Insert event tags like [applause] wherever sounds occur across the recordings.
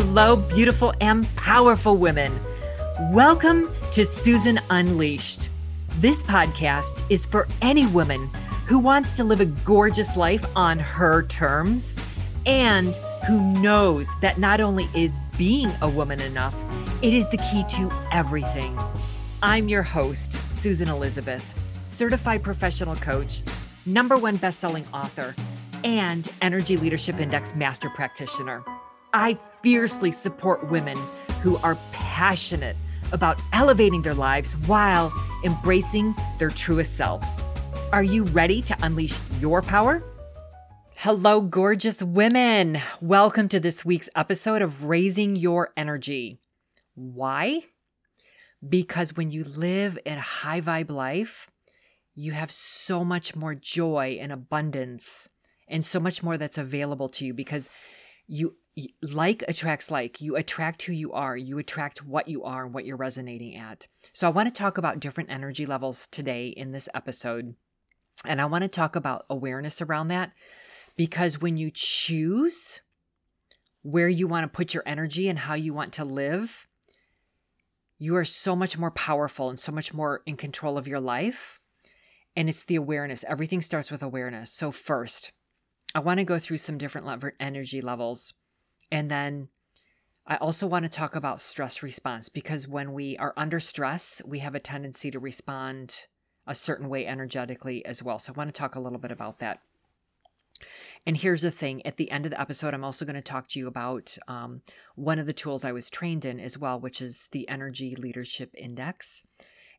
Hello, beautiful and powerful women. Welcome to Susan Unleashed. This podcast is for any woman who wants to live a gorgeous life on her terms and who knows that not only is being a woman enough, it is the key to everything. I'm your host, Susan Elizabeth, certified professional coach, number one best-selling author, and Energy Leadership Index master practitioner. I fiercely support women who are passionate about elevating their lives while embracing their truest selves. Are you ready to unleash your power? Hello, gorgeous women. Welcome to this week's episode of Raising Your Energy. Why? Because when you live a high vibe life, you have so much more joy and abundance and so much more that's available to you because you like attracts like you attract who you are you attract what you are and what you're resonating at. So i want to talk about different energy levels today in this episode and i want to talk about awareness around that because when you choose where you want to put your energy and how you want to live you are so much more powerful and so much more in control of your life and it's the awareness. Everything starts with awareness. So first I want to go through some different energy levels. And then I also want to talk about stress response because when we are under stress, we have a tendency to respond a certain way energetically as well. So I want to talk a little bit about that. And here's the thing at the end of the episode, I'm also going to talk to you about um, one of the tools I was trained in as well, which is the Energy Leadership Index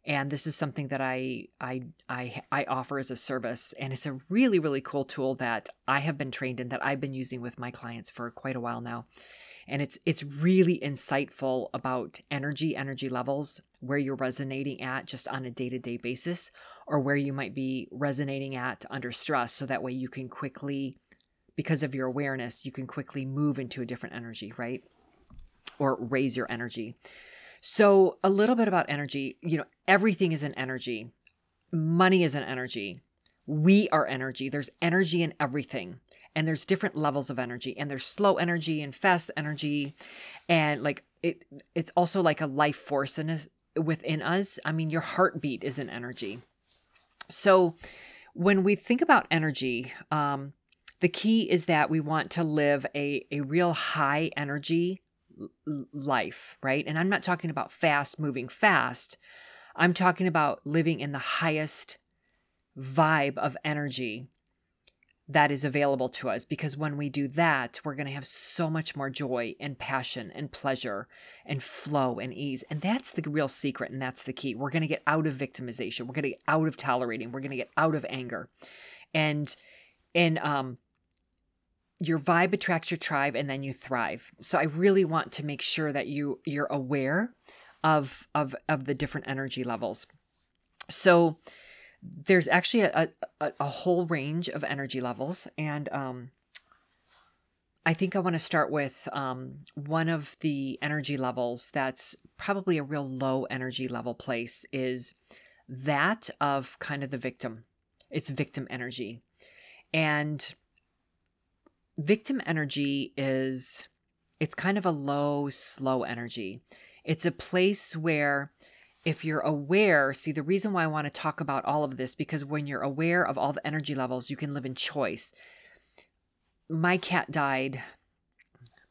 and this is something that I I I I offer as a service and it's a really really cool tool that I have been trained in that I've been using with my clients for quite a while now. And it's it's really insightful about energy energy levels where you're resonating at just on a day-to-day basis or where you might be resonating at under stress so that way you can quickly because of your awareness you can quickly move into a different energy, right? Or raise your energy. So, a little bit about energy. You know, everything is an energy, money is an energy. We are energy. There's energy in everything. And there's different levels of energy, and there's slow energy and fast energy, and like it. It's also like a life force in us, within us. I mean, your heartbeat is an energy. So, when we think about energy, um, the key is that we want to live a, a real high energy life, right? And I'm not talking about fast moving fast. I'm talking about living in the highest vibe of energy that is available to us because when we do that, we're going to have so much more joy and passion and pleasure and flow and ease. And that's the real secret and that's the key. We're going to get out of victimization. We're going to get out of tolerating. We're going to get out of anger. And and um your vibe attracts your tribe and then you thrive so i really want to make sure that you you're aware of of of the different energy levels so there's actually a, a, a whole range of energy levels and um I think I want to start with um, one of the energy levels that's probably a real low energy level place is that of kind of the victim. It's victim energy. And victim energy is it's kind of a low slow energy. It's a place where if you're aware see the reason why i want to talk about all of this because when you're aware of all the energy levels you can live in choice. My cat died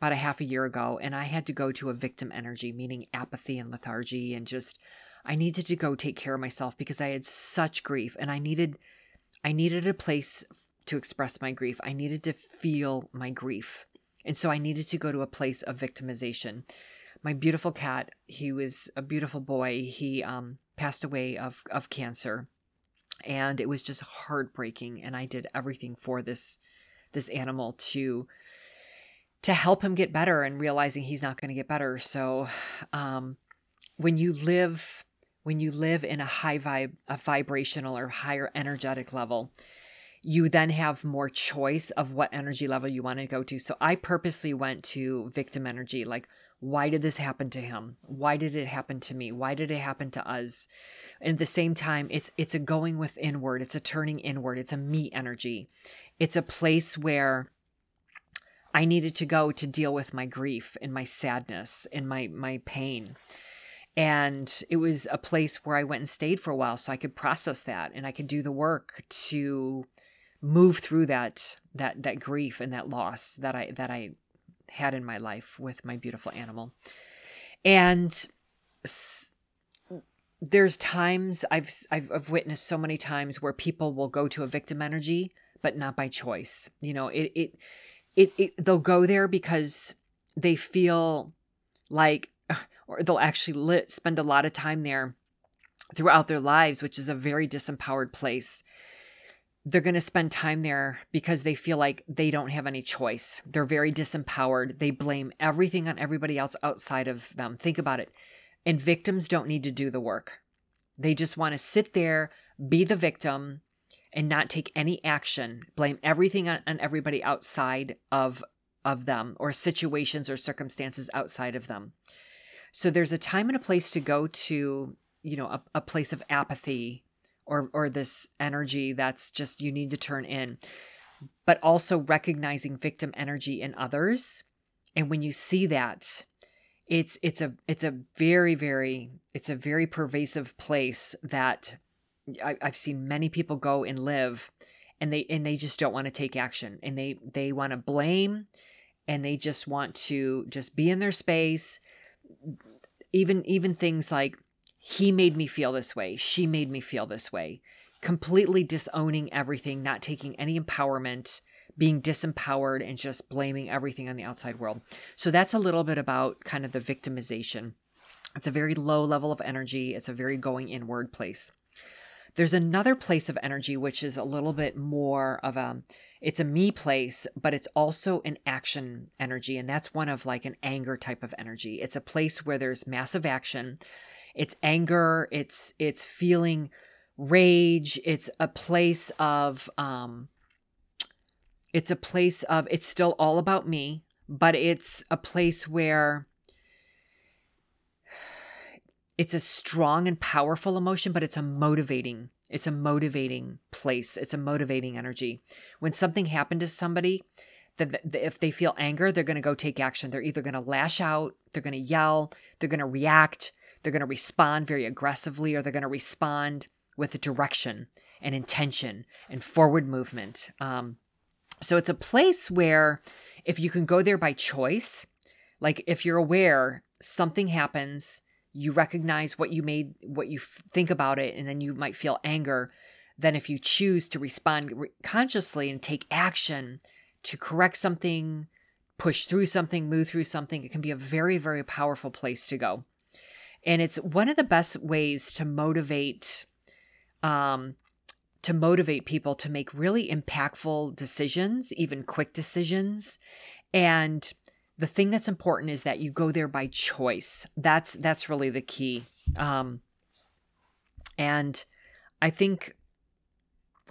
about a half a year ago and i had to go to a victim energy meaning apathy and lethargy and just i needed to go take care of myself because i had such grief and i needed i needed a place to express my grief. I needed to feel my grief. And so I needed to go to a place of victimization. My beautiful cat, he was a beautiful boy. He um, passed away of, of cancer. And it was just heartbreaking. And I did everything for this this animal to to help him get better and realizing he's not going to get better. So um, when you live when you live in a high vibe a vibrational or higher energetic level, you then have more choice of what energy level you want to go to. So I purposely went to victim energy like why did this happen to him? Why did it happen to me? Why did it happen to us? And at the same time, it's it's a going with inward, it's a turning inward, it's a me energy. It's a place where I needed to go to deal with my grief and my sadness and my my pain. And it was a place where I went and stayed for a while so I could process that and I could do the work to move through that that that grief and that loss that I that I had in my life with my beautiful animal. And s- there's times I've, I've I've witnessed so many times where people will go to a victim energy but not by choice. You know, it it it, it they'll go there because they feel like [sighs] or they'll actually lit, spend a lot of time there throughout their lives, which is a very disempowered place. They're going to spend time there because they feel like they don't have any choice. They're very disempowered. They blame everything on everybody else outside of them. Think about it. And victims don't need to do the work. They just want to sit there, be the victim, and not take any action, blame everything on, on everybody outside of of them or situations or circumstances outside of them. So there's a time and a place to go to, you know, a, a place of apathy or or this energy that's just you need to turn in. But also recognizing victim energy in others. And when you see that, it's it's a it's a very very it's a very pervasive place that I, I've seen many people go and live and they and they just don't want to take action and they they want to blame and they just want to just be in their space even even things like he made me feel this way she made me feel this way completely disowning everything not taking any empowerment being disempowered and just blaming everything on the outside world so that's a little bit about kind of the victimization it's a very low level of energy it's a very going inward place there's another place of energy which is a little bit more of a it's a me place, but it's also an action energy. And that's one of like an anger type of energy. It's a place where there's massive action. It's anger. It's, it's feeling rage. It's a place of, um, it's a place of, it's still all about me, but it's a place where [sighs] it's a strong and powerful emotion, but it's a motivating it's a motivating place. It's a motivating energy. When something happened to somebody, that if they feel anger, they're going to go take action. They're either going to lash out, they're going to yell, they're going to react, they're going to respond very aggressively, or they're going to respond with a direction and intention and forward movement. Um, so it's a place where if you can go there by choice, like if you're aware something happens you recognize what you made what you f- think about it and then you might feel anger then if you choose to respond re- consciously and take action to correct something push through something move through something it can be a very very powerful place to go and it's one of the best ways to motivate um to motivate people to make really impactful decisions even quick decisions. And the thing that's important is that you go there by choice. That's that's really the key. Um and i think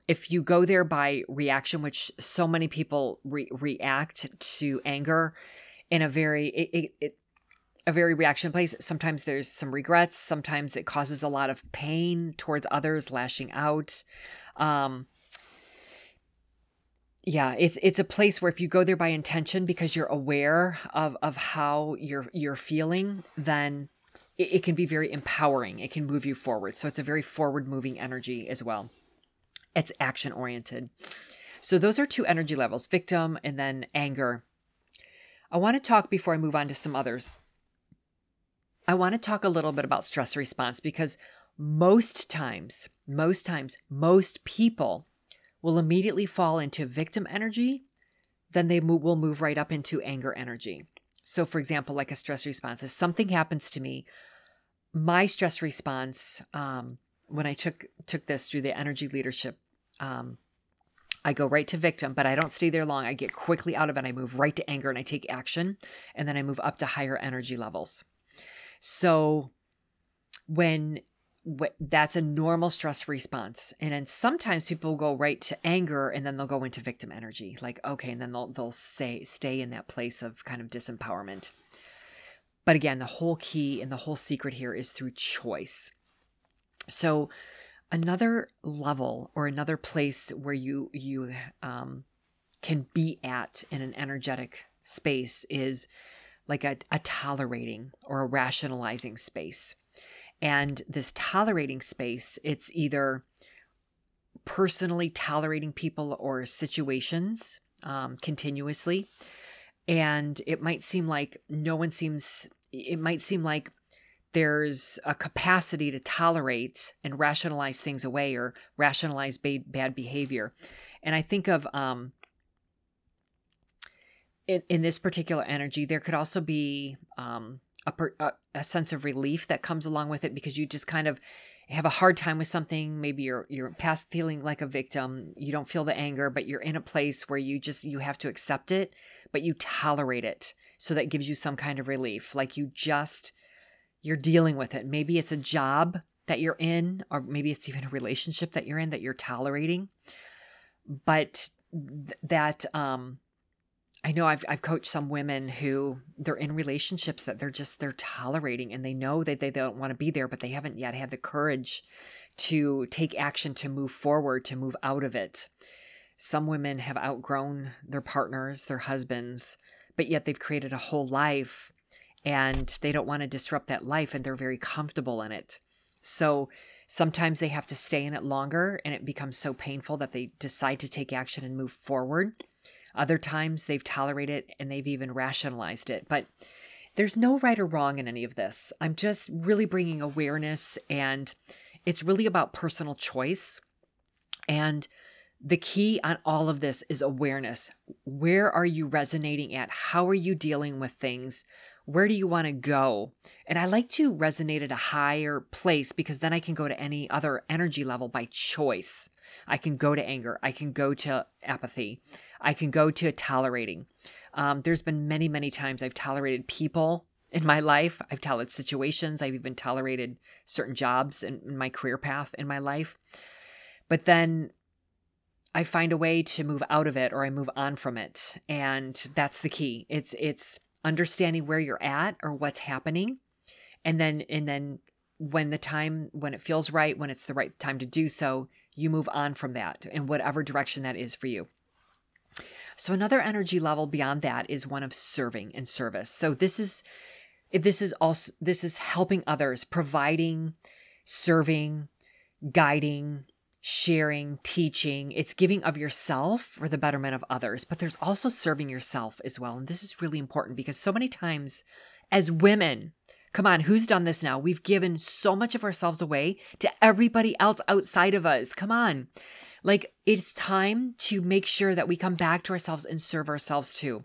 if you go there by reaction which so many people re- react to anger in a very it, it, it, a very reaction place. Sometimes there's some regrets. Sometimes it causes a lot of pain towards others lashing out. Um yeah it's it's a place where if you go there by intention because you're aware of of how you're you're feeling then it, it can be very empowering. It can move you forward. So it's a very forward moving energy as well. It's action oriented. So those are two energy levels victim and then anger. I want to talk before i move on to some others i want to talk a little bit about stress response because most times most times most people will immediately fall into victim energy, then they will move right up into anger energy. So, for example, like a stress response, if something happens to me, my stress response um, when I took took this through the energy leadership, um, I go right to victim, but I don't stay there long. I get quickly out of it. I move right to anger and I take action, and then I move up to higher energy levels. So, when that's a normal stress response and then sometimes people go right to anger and then they'll go into victim energy like okay and then they'll they'll say stay in that place of kind of disempowerment. But again the whole key and the whole secret here is through choice. So another level or another place where you you um, can be at in an energetic space is like a, a tolerating or a rationalizing space. And this tolerating space, it's either personally tolerating people or situations um, continuously. And it might seem like no one seems, it might seem like there's a capacity to tolerate and rationalize things away or rationalize ba- bad behavior. And I think of, um, in, in this particular energy, there could also be um, a, a, a sense of relief that comes along with it because you just kind of have a hard time with something. Maybe you're you're past feeling like a victim. You don't feel the anger but you're in a place where you just you have to accept it but you tolerate it. So that gives you some kind of relief. Like you just you're dealing with it. Maybe it's a job that you're in or maybe it's even a relationship that you're in that you're tolerating. But th- that um I know I've I've coached some women who they're in relationships that they're just they're tolerating and they know that they, don't want to be there, but they haven't yet had the courage to take action to move forward, to move out of it. Some women have outgrown their partners, their husbands, but yet they've created a whole life and they don't want to disrupt that life and they're very comfortable in it. So sometimes they have to stay in it longer and it becomes so painful that they decide to take action and move forward other times they've tolerated it and they've even rationalized it. But there's no right or wrong in any of this. I'm just really bringing awareness and it's really about personal choice. And the key on all of this is awareness. Where are you resonating at? How are you dealing with things? Where do you want to go? And I like to resonate at a higher place because then I can go to any other energy level by choice. I can go to anger. I can go to apathy. I can go to tolerating. Um, there's been many, many times I've tolerated people in my life. I've tolerated situations. I've even tolerated certain jobs in, in my career path in my life. But then I find a way to move out of it or I move on from it. And that's the key. It's it's understanding where you're at or what's happening. And then and then when the time when it feels right, when it's the right time to do so, you move on from that in whatever direction that is for you. So another energy level beyond that is one of serving and service. So this is this is also this is helping others, providing, serving, guiding, sharing, teaching. It's giving of yourself for the betterment of others, but there's also serving yourself as well. And this is really important because so many times as women, come on, who's done this now? We've given so much of ourselves away to everybody else outside of us. Come on. Like it's time to make sure that we come back to ourselves and serve ourselves too.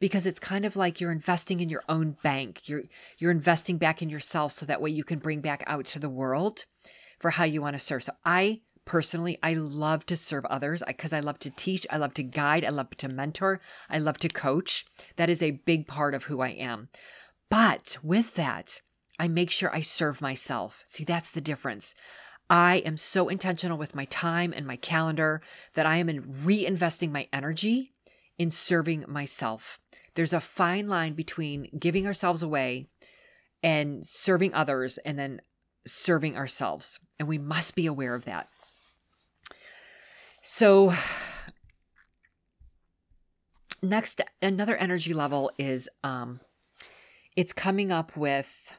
Because it's kind of like you're investing in your own bank. You're you're investing back in yourself so that way you can bring back out to the world for how you want to serve. So I personally I love to serve others because I love to teach, I love to guide, I love to mentor, I love to coach. That is a big part of who I am. But with that, I make sure I serve myself. See, that's the difference. I am so intentional with my time and my calendar that I am in reinvesting my energy in serving myself. There's a fine line between giving ourselves away and serving others and then serving ourselves. And we must be aware of that. So, next, another energy level is um, it's coming up with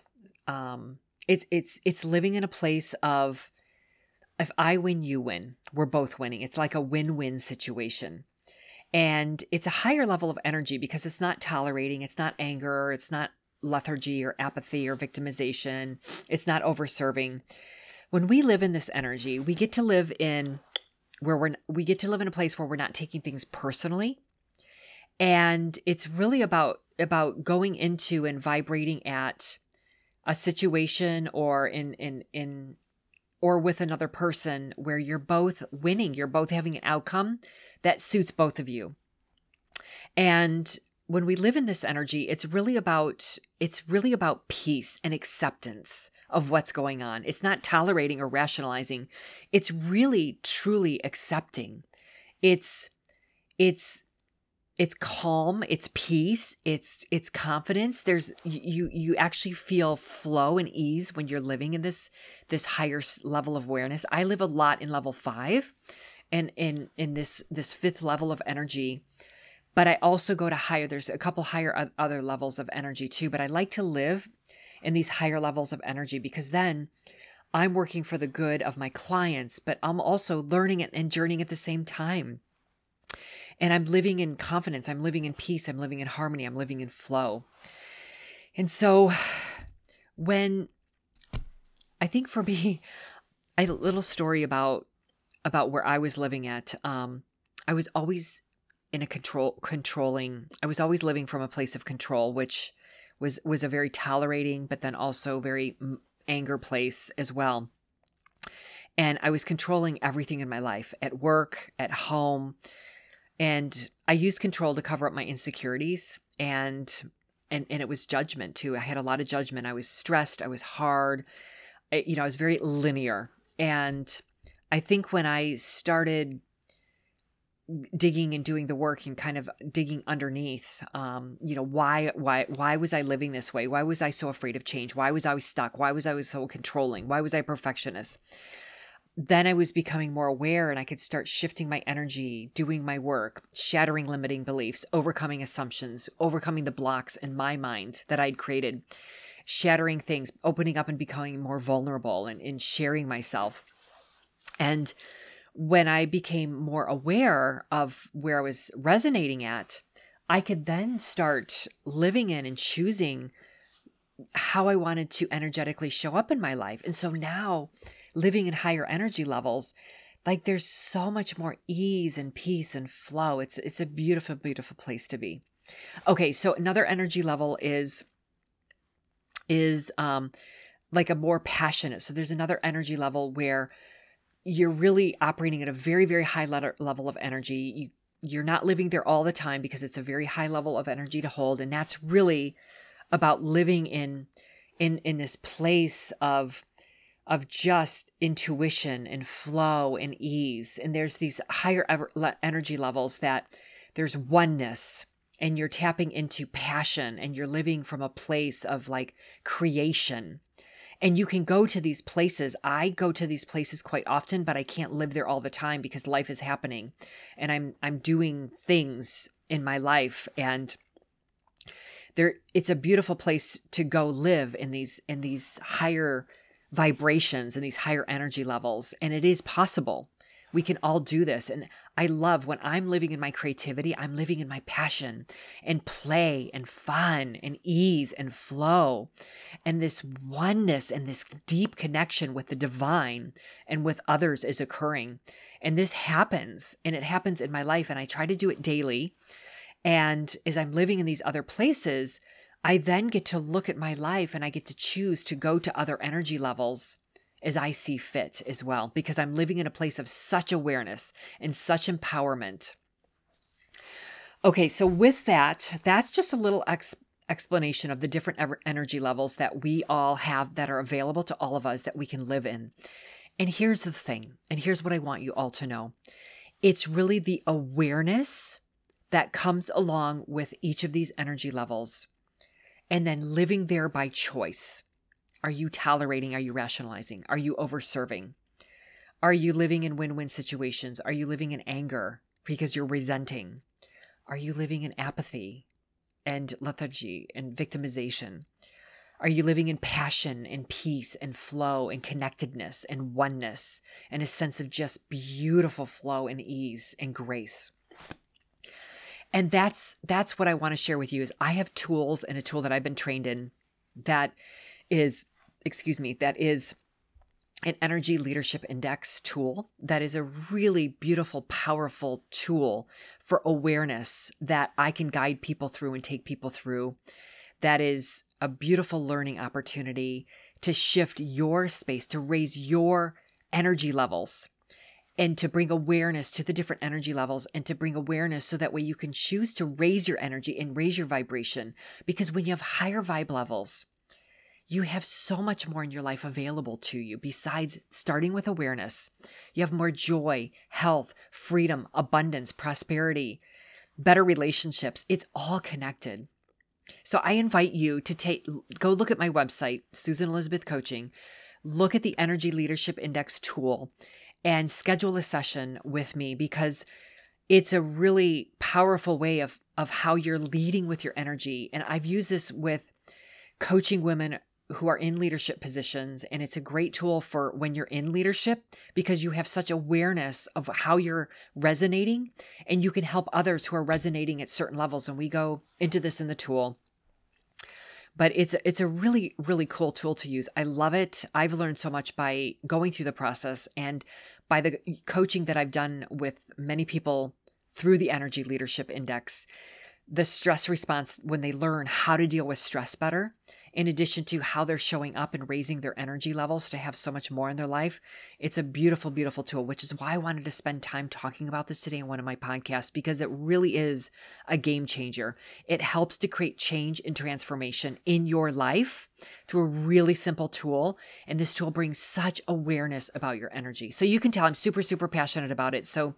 um, it's it's it's living in a place of if I win, you win. We're both winning. It's like a win win situation. And it's a higher level of energy because it's not tolerating, it's not anger, it's not lethargy or apathy or victimization, it's not over serving. When we live in this energy, we get to live in where we're we get to live in a place where we're not taking things personally. And it's really about about going into and vibrating at a situation or in in in or with another person where you're both winning, you're both having an outcome that suits both of you. And when we live in this energy, it's really about it's really about peace and acceptance of what's going on. It's not tolerating or rationalizing. It's really truly accepting. It's it's it's calm it's peace it's it's confidence there's you you actually feel flow and ease when you're living in this this higher level of awareness i live a lot in level 5 and in in this this fifth level of energy but I also go to higher, there's a couple higher other levels of energy too, but I like to live in these higher levels of energy because then I'm working for the good of my clients, but I'm also learning and journeying at the same time. And I'm living in confidence. I'm living in peace. I'm living in harmony. I'm living in flow. And so [sighs] when I think for [laughs] me, a little story about about where I was living at. Um, I was always in a control controlling. I was always living from a place of control, which was was a very tolerating, but then also very anger place as well. And I was controlling everything in my life at work, at home, and I used control to cover up my insecurities and and and it was judgment too. I had a lot of judgment. I was stressed. I was hard. I, you know, I was very linear. And I think when I started digging and doing the work and kind of digging underneath um, you know why why why was i living this way? Why was i so afraid of change? Why was i stuck? Why was i so controlling? Why was i perfectionist? Then i was becoming more aware and i could start shifting my energy doing my work shattering limiting beliefs overcoming assumptions overcoming the blocks in my mind that i'd created shattering things opening up and becoming more vulnerable and, and sharing myself and when I became more aware of where I was resonating at, I could then start living in and choosing how I wanted to energetically show up in my life. And so now, living in higher energy levels, like there's so much more ease and peace and flow. It's it's a beautiful beautiful place to be. Okay, so another energy level is is um like a more passionate. So there's another energy level where you're really operating at a very very high level of energy you you're not living there all the time because it's a very high level of energy to hold and that's really about living in in in this place of of just intuition and flow and ease and there's these higher energy levels that there's oneness and you're tapping into passion and you're living from a place of like creation. And you can go to these places. I go to these places quite often, but I can't live there all the time because life is happening. And I'm I'm doing things in my life and there it's a beautiful place to go live in these in these higher vibrations and these higher energy levels. And it is possible we can all do this. And I love when I'm living in my creativity, I'm living in my passion and play and fun and ease and flow. And this oneness and this deep connection with the divine and with others is occurring. And this happens and it happens in my life. And I try to do it daily. And as I'm living in these other places, I then get to look at my life and I get to choose to go to other energy levels as I see fit as well, because I'm living in a place of such awareness and such empowerment. Okay, so with that, that's just a little ex- explanation of the different energy levels that we all have that are available to all of us that we can live in. And here's the thing, and here's what I want you all to know it's really the awareness that comes along with each of these energy levels, and then living there by choice. Are you tolerating? Are you rationalizing? Are you over-serving? Are you living in win win situations? Are you living in anger because you're resenting? Are you living in apathy and lethargy and victimization? Are you living in passion and peace and flow and connectedness and oneness and a sense of just beautiful flow and ease and grace? And that's that's what I want to share with you is I have tools and a tool that I've been trained in that is excuse me, that is an energy leadership index tool that is a really beautiful, powerful tool for awareness that I can guide people through and take people through. That is a beautiful learning opportunity to shift your space, to raise your energy levels, and to bring awareness to the different energy levels and to bring awareness so that way you can choose to raise your energy and raise your vibration. Because when you have higher vibe levels, you have so much more in your life available to you besides starting with awareness. You have more joy, health, freedom, abundance, prosperity, better relationships. It's all connected. So I invite you to take go look at my website, Susan Elizabeth Coaching, look at the Energy Leadership Index tool and schedule a session with me because it's a really powerful way of of how you're leading with your energy. And I've used this with coaching women who are in leadership positions and it's a great tool for when you're in leadership because you have such awareness of how you're resonating and you can help others who are resonating at certain levels and we go into this in the tool but it's it's a really really cool tool to use. I love it. I've learned so much by going through the process and by the coaching that I've done with many people through the Energy Leadership Index. The stress response when they learn how to deal with stress better in addition to how they're showing up and raising their energy levels to have so much more in their life. It's a beautiful, beautiful tool, which is why I wanted to spend time talking about this today in one of my podcasts because it really is a game changer. It helps to create change and transformation in your life through a really simple tool. And this tool brings such awareness about your energy. So you can tell I'm super, super passionate about it. So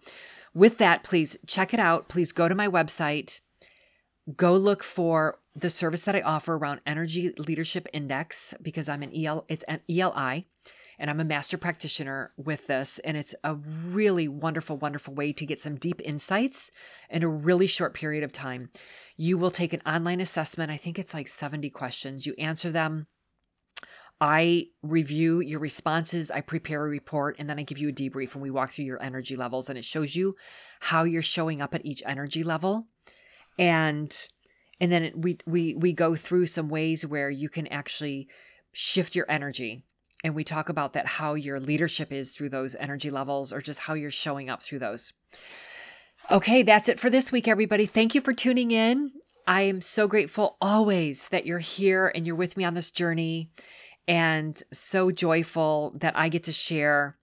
with that, please check it out. Please go to my website go look for the service that I offer around Energy Leadership Index because I'm an EL, it's an ELI, and I'm a master practitioner with this. And it's a really wonderful, wonderful way to get some deep insights in a really short period of time. You will take an online assessment. I think it's like 70 questions. You answer them. I review your responses, I prepare a report, and then I give you a debrief and we walk through your energy levels. And it shows you how you're showing up at each energy level and and then we we we go through some ways where you can actually shift your energy. And we talk about that how your leadership is through those energy levels or just how you're showing up through those. Okay that's it for this week everybody. Thank you for tuning in. I am so grateful always that you're here and you're with me on this journey and so joyful that i get to share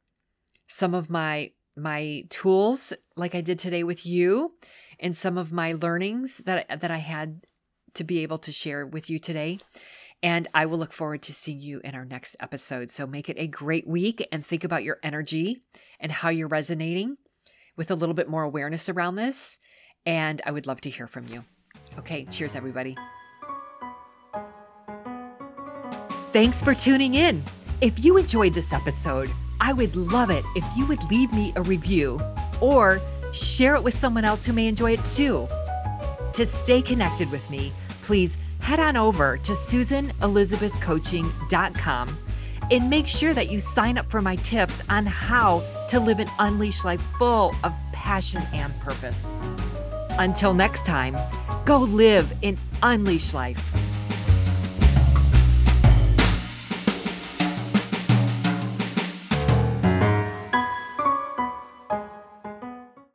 some of my my tools like i did today with you and some of my learnings that that I had to be able to share with you today. And I will look forward to seeing you in our next episode. So make it a great week and think about your energy and how you're resonating with a little bit more awareness around this. And I would love to hear from you. Okay, cheers, everybody. Thanks for tuning in. If you enjoyed this episode, I would love it if you would leave me a review or share it with someone else who may enjoy it too. To stay connected with me, please head on over to SusanElizabethCoaching.com and make sure that you sign up for my tips on how to live an unleashed life full of passion and purpose. Until next time, go live an unleashed life.